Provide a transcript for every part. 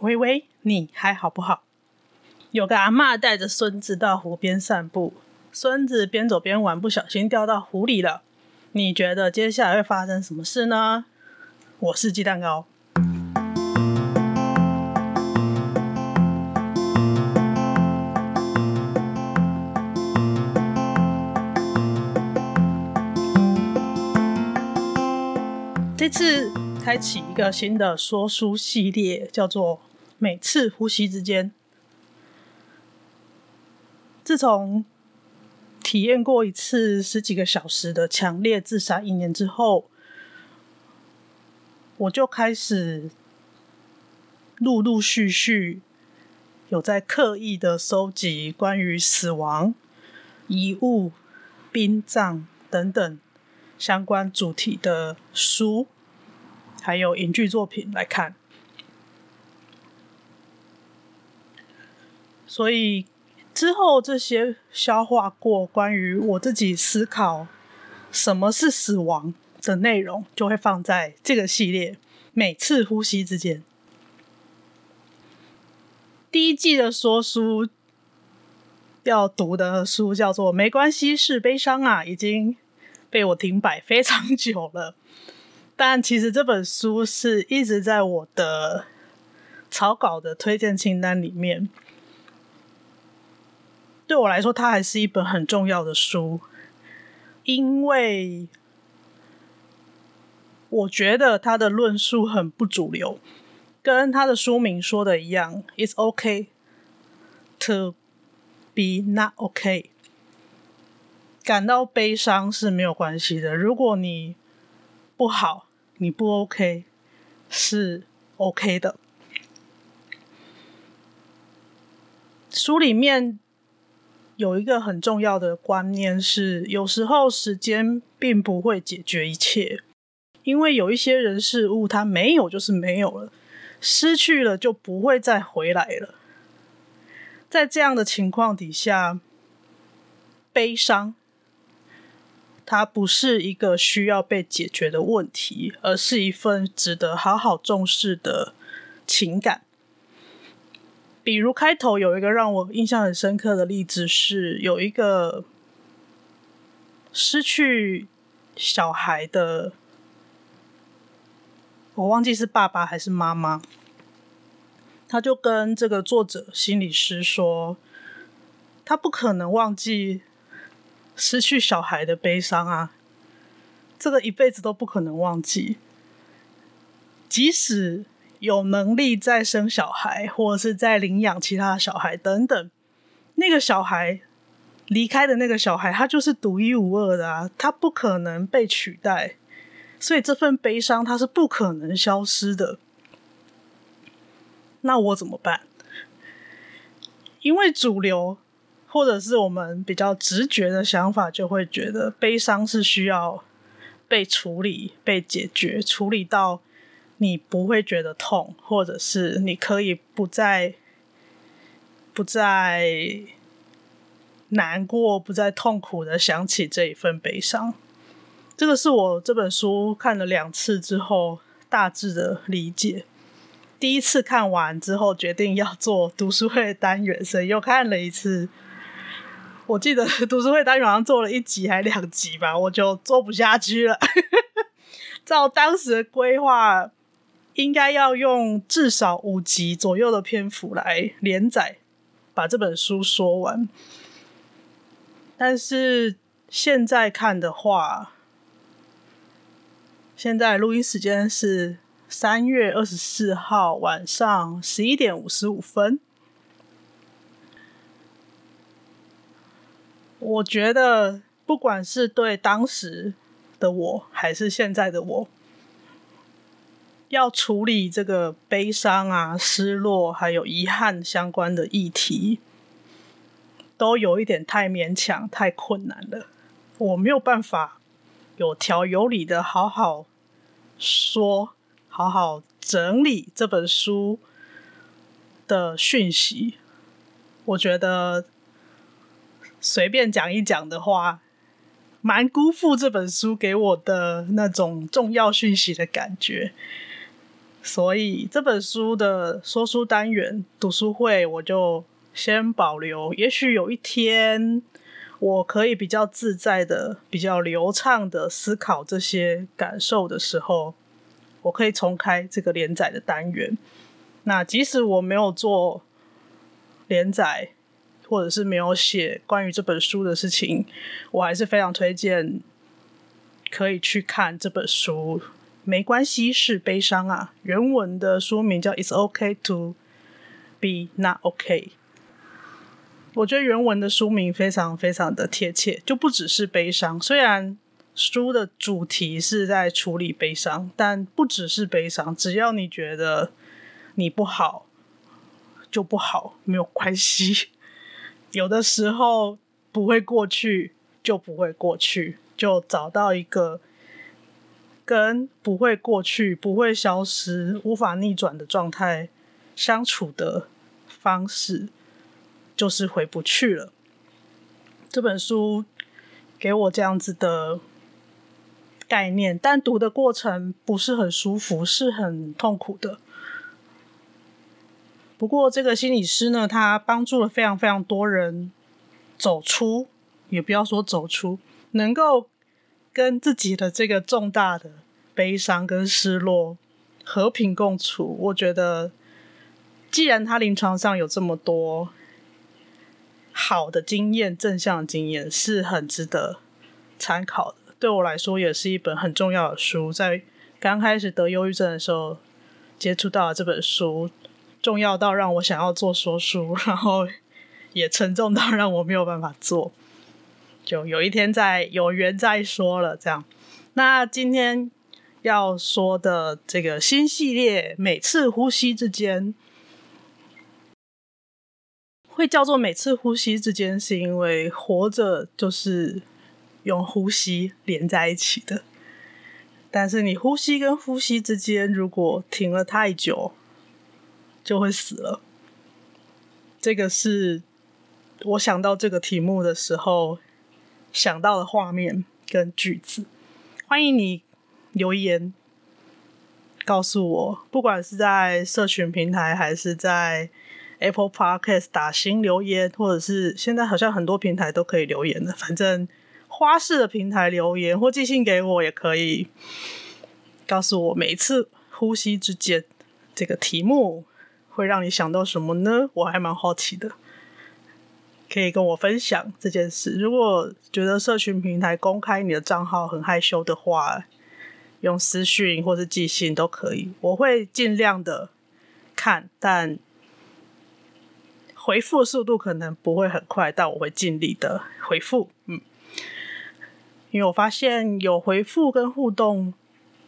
微微，你还好不好？有个阿妈带着孙子到湖边散步，孙子边走边玩，不小心掉到湖里了。你觉得接下来会发生什么事呢？我是鸡蛋糕。这次开启一个新的说书系列，叫做“每次呼吸之间”。自从体验过一次十几个小时的强烈自杀意念之后，我就开始陆陆续续有在刻意的收集关于死亡、遗物、殡葬等等。相关主题的书，还有影剧作品来看，所以之后这些消化过关于我自己思考什么是死亡的内容，就会放在这个系列。每次呼吸之间，第一季的说书要读的书叫做《没关系，是悲伤啊》，已经。被我停摆非常 久了，但其实这本书是一直在我的草稿的推荐清单里面。对我来说，它还是一本很重要的书，因为我觉得它的论述很不主流，跟它的书名说的一样，“It's okay to be not okay”。感到悲伤是没有关系的。如果你不好，你不 OK，是 OK 的。书里面有一个很重要的观念是：有时候时间并不会解决一切，因为有一些人事物，它没有就是没有了，失去了就不会再回来了。在这样的情况底下，悲伤。它不是一个需要被解决的问题，而是一份值得好好重视的情感。比如开头有一个让我印象很深刻的例子，是有一个失去小孩的，我忘记是爸爸还是妈妈，他就跟这个作者心理师说，他不可能忘记。失去小孩的悲伤啊，这个一辈子都不可能忘记。即使有能力再生小孩，或者是再领养其他小孩等等，那个小孩离开的那个小孩，他就是独一无二的啊，他不可能被取代，所以这份悲伤他是不可能消失的。那我怎么办？因为主流。或者是我们比较直觉的想法，就会觉得悲伤是需要被处理、被解决，处理到你不会觉得痛，或者是你可以不再不再难过、不再痛苦的想起这一份悲伤。这个是我这本书看了两次之后大致的理解。第一次看完之后，决定要做读书会单元，所以又看了一次。我记得 读书会单元好像做了一集还两集吧，我就做不下去了。照当时的规划，应该要用至少五集左右的篇幅来连载，把这本书说完。但是现在看的话，现在录音时间是三月二十四号晚上十一点五十五分。我觉得，不管是对当时的我，还是现在的我，要处理这个悲伤啊、失落还有遗憾相关的议题，都有一点太勉强、太困难了。我没有办法有条有理的好好说、好好整理这本书的讯息。我觉得。随便讲一讲的话，蛮辜负这本书给我的那种重要讯息的感觉。所以这本书的说书单元读书会，我就先保留。也许有一天，我可以比较自在的、比较流畅的思考这些感受的时候，我可以重开这个连载的单元。那即使我没有做连载，或者是没有写关于这本书的事情，我还是非常推荐可以去看这本书。没关系，是悲伤啊。原文的书名叫《It's OK to Be Not OK》。我觉得原文的书名非常非常的贴切，就不只是悲伤。虽然书的主题是在处理悲伤，但不只是悲伤。只要你觉得你不好，就不好，没有关系。有的时候不会过去，就不会过去，就找到一个。跟不会过去、不会消失、无法逆转的状态相处的方式，就是回不去了。这本书给我这样子的概念，但读的过程不是很舒服，是很痛苦的。不过，这个心理师呢，他帮助了非常非常多人走出，也不要说走出，能够。跟自己的这个重大的悲伤跟失落和平共处，我觉得，既然他临床上有这么多好的经验、正向经验，是很值得参考的。对我来说，也是一本很重要的书。在刚开始得忧郁症的时候，接触到了这本书，重要到让我想要做说书，然后也沉重到让我没有办法做。就有一天再有缘再说了，这样。那今天要说的这个新系列，每次呼吸之间，会叫做每次呼吸之间，是因为活着就是用呼吸连在一起的。但是你呼吸跟呼吸之间，如果停了太久，就会死了。这个是我想到这个题目的时候。想到的画面跟句子，欢迎你留言告诉我，不管是在社群平台还是在 Apple Podcast 打新留言，或者是现在好像很多平台都可以留言的，反正花式的平台留言或寄信给我也可以，告诉我每一次呼吸之间这个题目会让你想到什么呢？我还蛮好奇的。可以跟我分享这件事。如果觉得社群平台公开你的账号很害羞的话，用私讯或是寄信都可以，我会尽量的看，但回复速度可能不会很快，但我会尽力的回复。嗯，因为我发现有回复跟互动，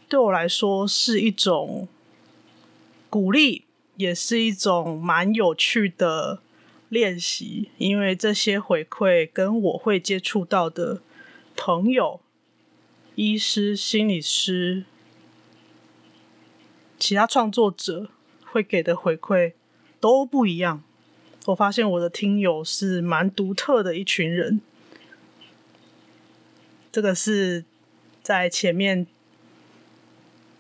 对我来说是一种鼓励，也是一种蛮有趣的。练习，因为这些回馈跟我会接触到的朋友、医师、心理师、其他创作者会给的回馈都不一样。我发现我的听友是蛮独特的一群人，这个是在前面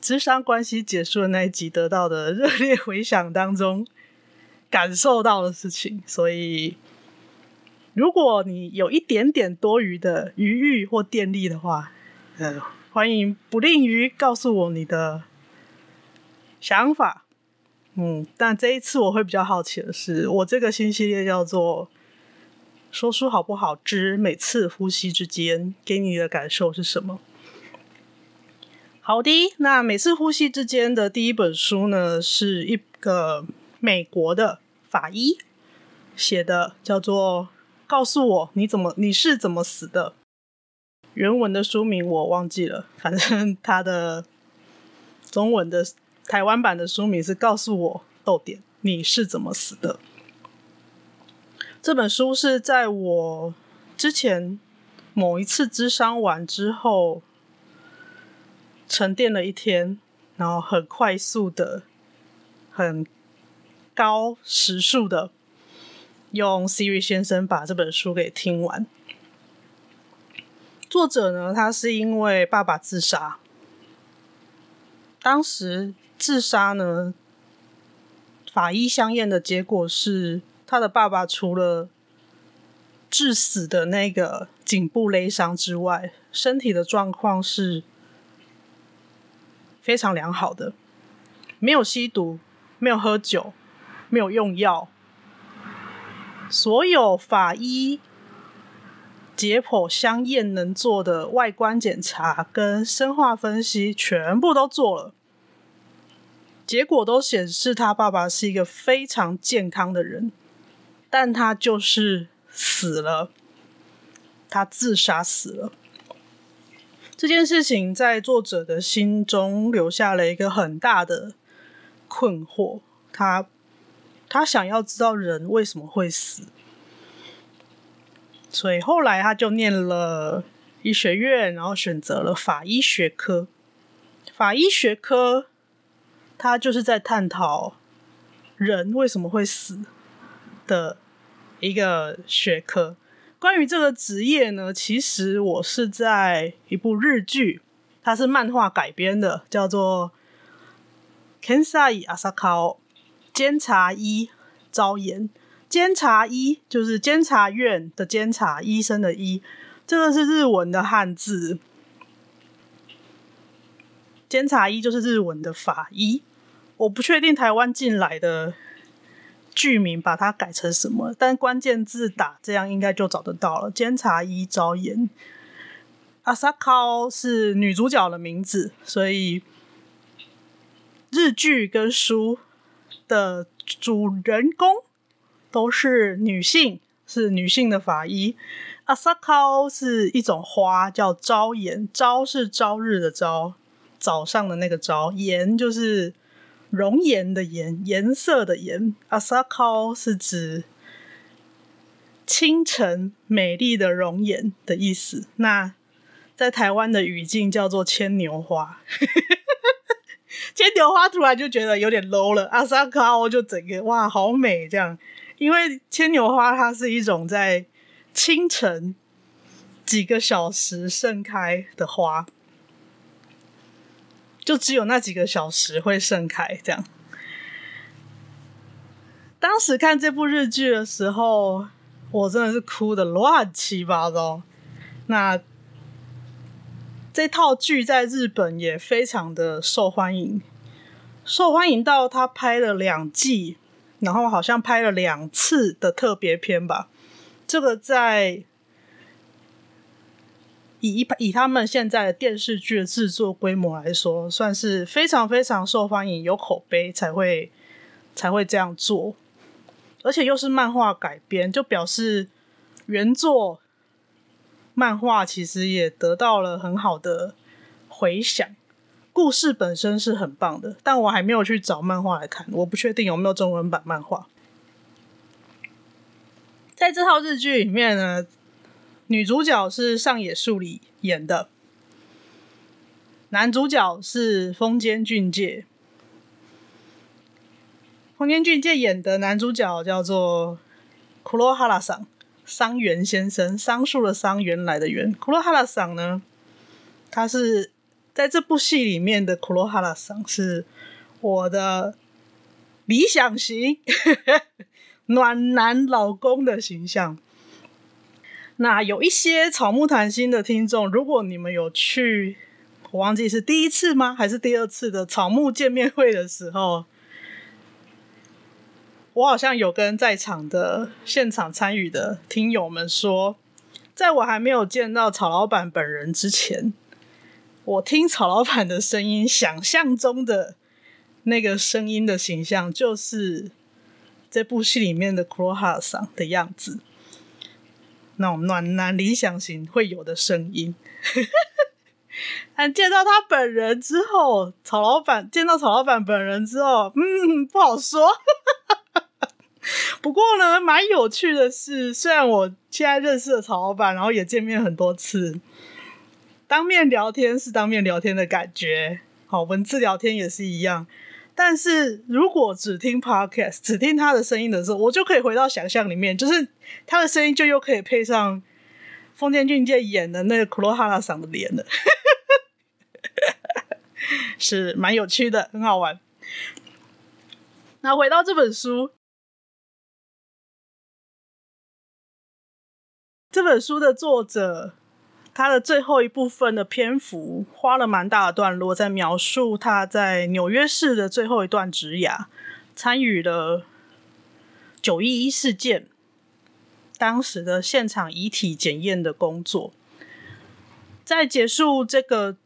智商关系结束的那一集得到的热烈回响当中。感受到的事情，所以如果你有一点点多余的余裕或电力的话，呃，欢迎不吝于告诉我你的想法。嗯，但这一次我会比较好奇的是，我这个新系列叫做“说书好不好之每次呼吸之间”，给你的感受是什么？好的，那每次呼吸之间的第一本书呢，是一个美国的。法医写的叫做“告诉我你怎么你是怎么死的”，原文的书名我忘记了，反正他的中文的台湾版的书名是“告诉我逗点你是怎么死的”。这本书是在我之前某一次咨商完之后沉淀了一天，然后很快速的很。高时速的用 Siri 先生把这本书给听完。作者呢，他是因为爸爸自杀，当时自杀呢，法医相验的结果是，他的爸爸除了致死的那个颈部勒伤之外，身体的状况是非常良好的，没有吸毒，没有喝酒，没有用药，所有法医解剖相验能做的外观检查跟生化分析全部都做了，结果都显示他爸爸是一个非常健康的人，但他就是。死了，他自杀死了。这件事情在作者的心中留下了一个很大的困惑。他他想要知道人为什么会死，所以后来他就念了医学院，然后选择了法医学科。法医学科，他就是在探讨人为什么会死的。一个学科，关于这个职业呢，其实我是在一部日剧，它是漫画改编的，叫做《Kensai Asakao》监察医朝颜。监察医就是监察院的监察，医生的医，这个是日文的汉字。监察医就是日文的法医，我不确定台湾进来的。剧名把它改成什么？但关键字打这样应该就找得到了。监察医朝颜，阿萨考是女主角的名字，所以日剧跟书的主人公都是女性，是女性的法医。阿萨考是一种花，叫朝颜，朝是朝日的朝，早上的那个朝，颜就是。容颜的颜，颜色的颜。阿萨考是指清晨美丽的容颜的意思。那在台湾的语境叫做牵牛花。牵牛花突然就觉得有点 low 了。阿萨考就整个哇，好美这样。因为牵牛花它是一种在清晨几个小时盛开的花。就只有那几个小时会盛开，这样。当时看这部日剧的时候，我真的是哭得乱七八糟。那这套剧在日本也非常的受欢迎，受欢迎到他拍了两季，然后好像拍了两次的特别篇吧。这个在。以以他们现在的电视剧的制作规模来说，算是非常非常受欢迎、有口碑才会才会这样做，而且又是漫画改编，就表示原作漫画其实也得到了很好的回响。故事本身是很棒的，但我还没有去找漫画来看，我不确定有没有中文版漫画。在这套日剧里面呢。女主角是上野树里演的，男主角是风间俊介。风间俊介演的男主角叫做库洛哈拉桑，桑原先生，桑树的桑，原来的原。库洛哈拉桑呢，他是在这部戏里面的库洛哈拉桑，是我的理想型 暖男老公的形象。那有一些草木谈心的听众，如果你们有去，我忘记是第一次吗？还是第二次的草木见面会的时候，我好像有跟在场的现场参与的听友们说，在我还没有见到曹老板本人之前，我听曹老板的声音，想象中的那个声音的形象，就是这部戏里面的库洛哈桑的样子。那种暖男理想型会有的声音，但见到他本人之后，曹老板见到曹老板本人之后，嗯，不好说。不过呢，蛮有趣的是，虽然我现在认识了曹老板，然后也见面很多次，当面聊天是当面聊天的感觉，好，文字聊天也是一样。但是如果只听 podcast，只听他的声音的时候，我就可以回到想象里面，就是他的声音就又可以配上丰田俊介演的那个库洛哈拉桑的脸了，是蛮有趣的，很好玩。那回到这本书，这本书的作者，他的最后一部分的篇幅花了蛮大的段落，在描述他在纽约市的最后一段职涯，参与了九一一事件当时的现场遗体检验的工作。在结束这个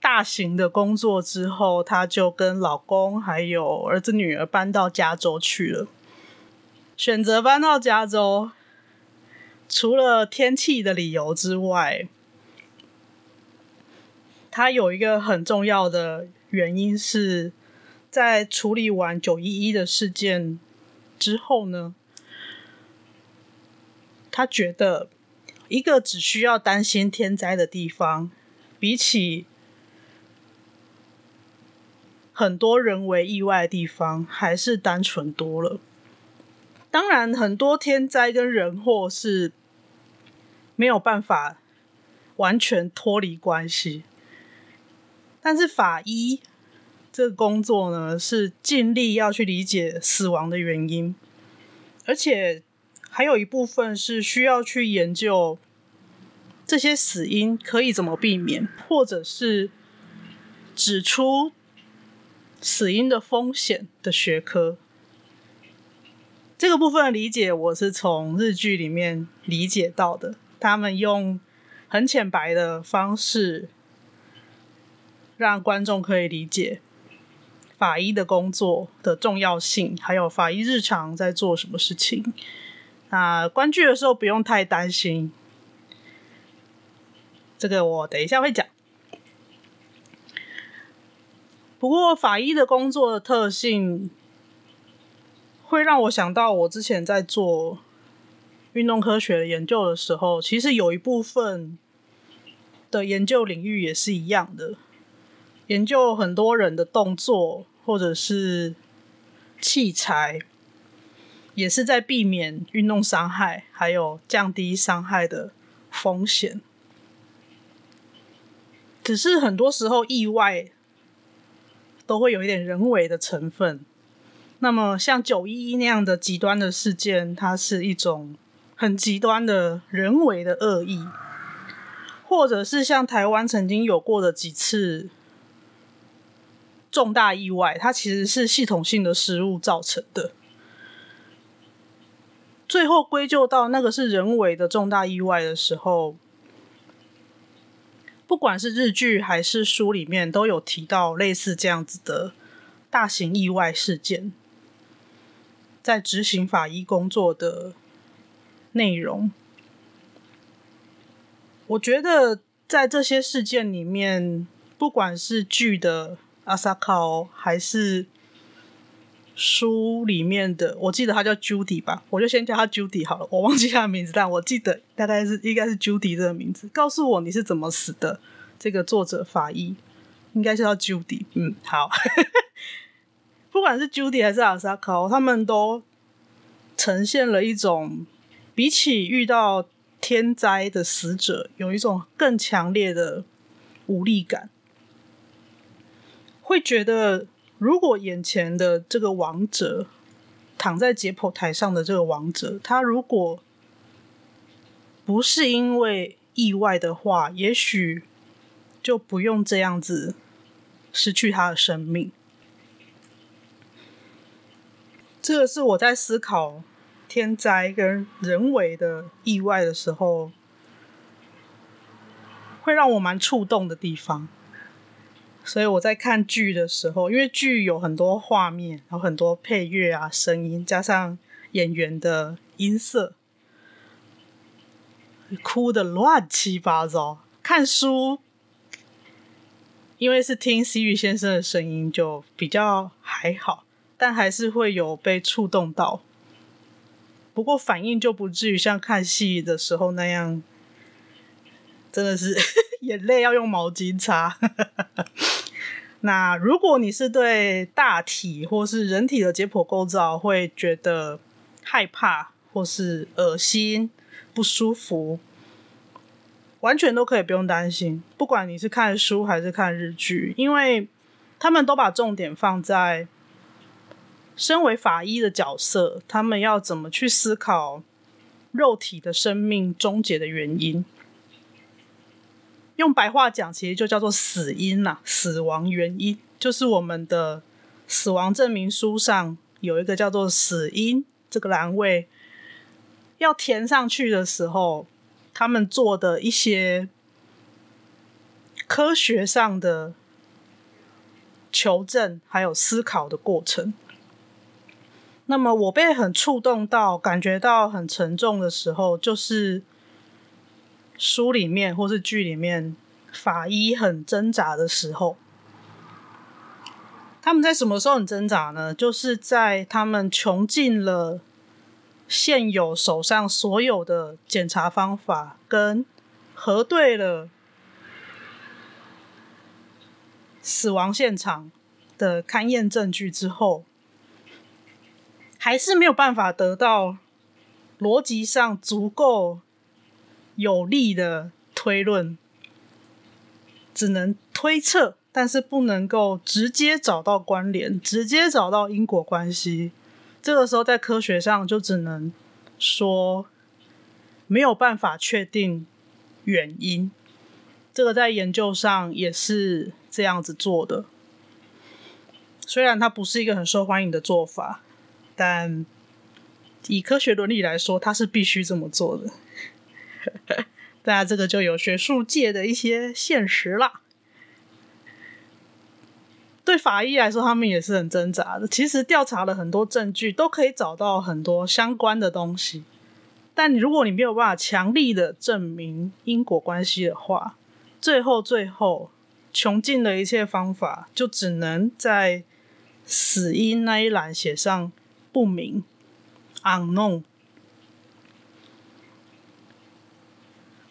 大型的工作之后，他就跟老公还有儿子女儿搬到加州去了。选择搬到加州，除了天气的理由之外，他有一个很重要的原因是，在处理完九一一的事件之后呢，他觉得一个只需要担心天灾的地方，比起很多人为意外的地方，还是单纯多了。当然，很多天灾跟人祸是没有办法完全脱离关系。但是法医这个工作呢，是尽力要去理解死亡的原因，而且还有一部分是需要去研究这些死因可以怎么避免，或者是指出死因的风险的学科。这个部分的理解，我是从日剧里面理解到的，他们用很浅白的方式。让观众可以理解法医的工作的重要性，还有法医日常在做什么事情。啊，观剧的时候不用太担心，这个我等一下会讲。不过，法医的工作的特性会让我想到，我之前在做运动科学的研究的时候，其实有一部分的研究领域也是一样的。研究很多人的动作，或者是器材，也是在避免运动伤害，还有降低伤害的风险。只是很多时候意外都会有一点人为的成分。那么像九一一那样的极端的事件，它是一种很极端的人为的恶意，或者是像台湾曾经有过的几次。重大意外，它其实是系统性的失误造成的。最后归咎到那个是人为的重大意外的时候，不管是日剧还是书里面都有提到类似这样子的大型意外事件，在执行法医工作的内容。我觉得在这些事件里面，不管是剧的。阿萨卡哦，还是书里面的，我记得他叫 Judy 吧，我就先叫他 Judy 好了。我忘记他的名字，但我记得大概是应该是 Judy 这个名字。告诉我你是怎么死的？这个作者法医应该是叫 Judy。嗯，好。不管是 Judy 还是阿萨卡哦，他们都呈现了一种比起遇到天灾的死者，有一种更强烈的无力感。会觉得，如果眼前的这个王者躺在解剖台上的这个王者，他如果不是因为意外的话，也许就不用这样子失去他的生命。这个是我在思考天灾跟人为的意外的时候，会让我蛮触动的地方。所以我在看剧的时候，因为剧有很多画面，有很多配乐啊、声音，加上演员的音色，哭得乱七八糟。看书，因为是听西域先生的声音，就比较还好，但还是会有被触动到。不过反应就不至于像看戏的时候那样，真的是 眼泪要用毛巾擦。那如果你是对大体或是人体的解剖构造会觉得害怕或是恶心、不舒服，完全都可以不用担心。不管你是看书还是看日剧，因为他们都把重点放在身为法医的角色，他们要怎么去思考肉体的生命终结的原因？用白话讲，其实就叫做死因呐，死亡原因就是我们的死亡证明书上有一个叫做死因这个栏位，要填上去的时候，他们做的一些科学上的求证还有思考的过程。那么我被很触动到，感觉到很沉重的时候，就是。书里面或是剧里面，法医很挣扎的时候，他们在什么时候很挣扎呢？就是在他们穷尽了现有手上所有的检查方法，跟核对了死亡现场的勘验证据之后，还是没有办法得到逻辑上足够。有力的推论，只能推测，但是不能够直接找到关联，直接找到因果关系。这个时候，在科学上就只能说没有办法确定原因。这个在研究上也是这样子做的，虽然它不是一个很受欢迎的做法，但以科学伦理来说，它是必须这么做的。大家这个就有学术界的一些现实啦。对法医来说，他们也是很挣扎的。其实调查了很多证据，都可以找到很多相关的东西。但如果你没有办法强力的证明因果关系的话，最后最后穷尽了一切方法，就只能在死因那一栏写上不明 （unknown）。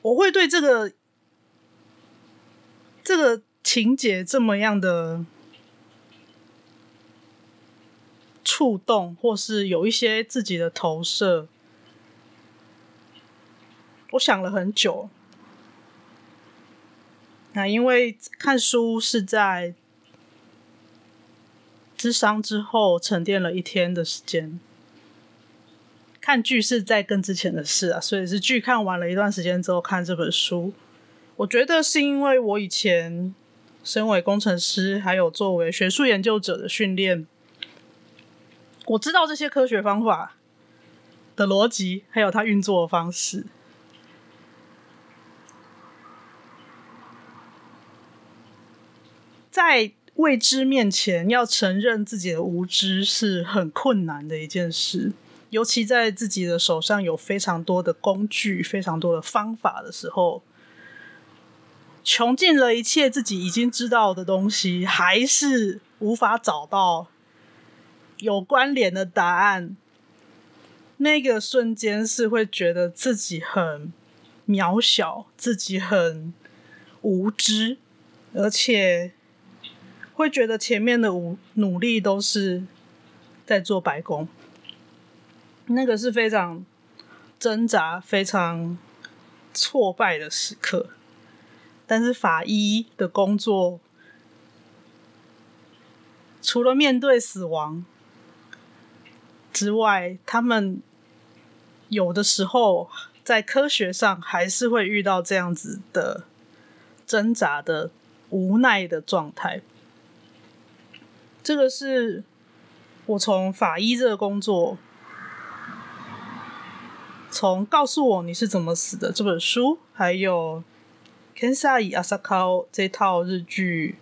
我会对这个这个情节这么样的触动，或是有一些自己的投射，我想了很久。那因为看书是在智商之后沉淀了一天的时间。看剧是在更之前的事啊，所以是剧看完了一段时间之后看这本书。我觉得是因为我以前身为工程师，还有作为学术研究者的训练，我知道这些科学方法的逻辑，还有它运作的方式。在未知面前，要承认自己的无知是很困难的一件事。尤其在自己的手上有非常多的工具、非常多的方法的时候，穷尽了一切自己已经知道的东西，还是无法找到有关联的答案。那个瞬间是会觉得自己很渺小，自己很无知，而且会觉得前面的努努力都是在做白工。那个是非常挣扎、非常挫败的时刻，但是法医的工作，除了面对死亡之外，他们有的时候在科学上还是会遇到这样子的挣扎的无奈的状态。这个是我从法医这个工作。从告诉我你是怎么死的这本书，还有《Kensai Asakao》这套日剧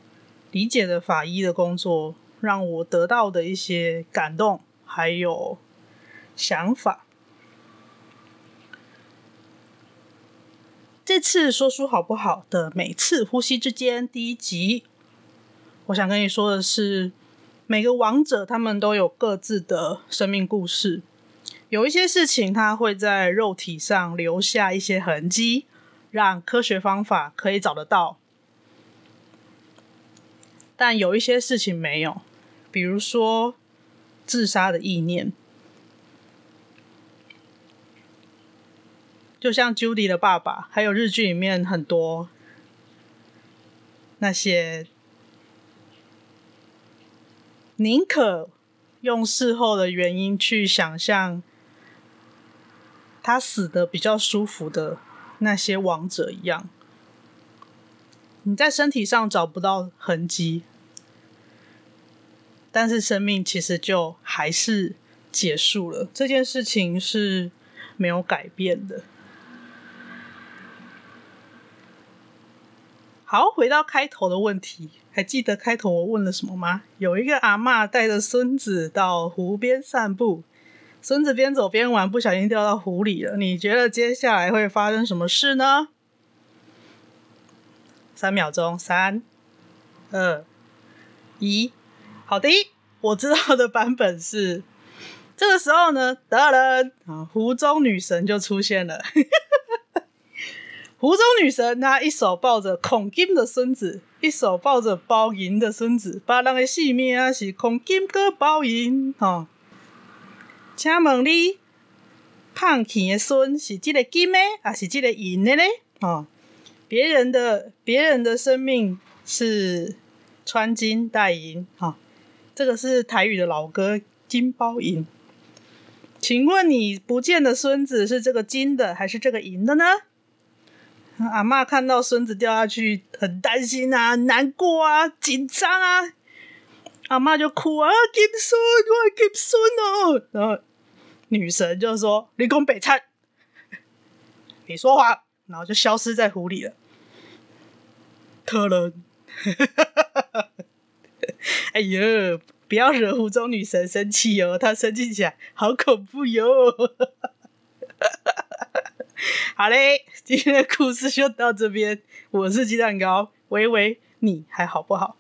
理解的法医的工作，让我得到的一些感动，还有想法。这次说书好不好的每次呼吸之间第一集，我想跟你说的是，每个王者他们都有各自的生命故事。有一些事情，它会在肉体上留下一些痕迹，让科学方法可以找得到。但有一些事情没有，比如说自杀的意念。就像 Judy 的爸爸，还有日剧里面很多那些宁可用事后的原因去想象他死的比较舒服的那些王者一样。你在身体上找不到痕迹，但是生命其实就还是结束了。这件事情是没有改变的。好，回到开头的问题，还记得开头我问了什么吗？有一个阿嬷带着孙子到湖边散步，孙子边走边玩，不小心掉到湖里了。你觉得接下来会发生什么事呢？三秒钟，三、二、一，好的，我知道的版本是这个时候呢，得了啊，湖中女神就出现了。湖中女神，她一手抱着孔金的孙子，一手抱着包银的孙子，把人的性命啊是孔金哥包银哈。请问你胖起的孙是这个金的，还是这个银的呢？哦，别人的别人的生命是穿金戴银哈，这个是台语的老歌，金包银。请问你不见的孙子是这个金的，还是这个银的呢？阿妈看到孙子掉下去，很担心啊，难过啊，紧张啊。阿妈就哭啊，金孙，我金孙哦。然后女神就说：“你讲白菜，你说话。”然后就消失在湖里了。可能，哎呦，不要惹湖中女神生气哦，她生气起来好恐怖哟。好嘞，今天的故事就到这边。我是鸡蛋糕，喂喂，你还好不好？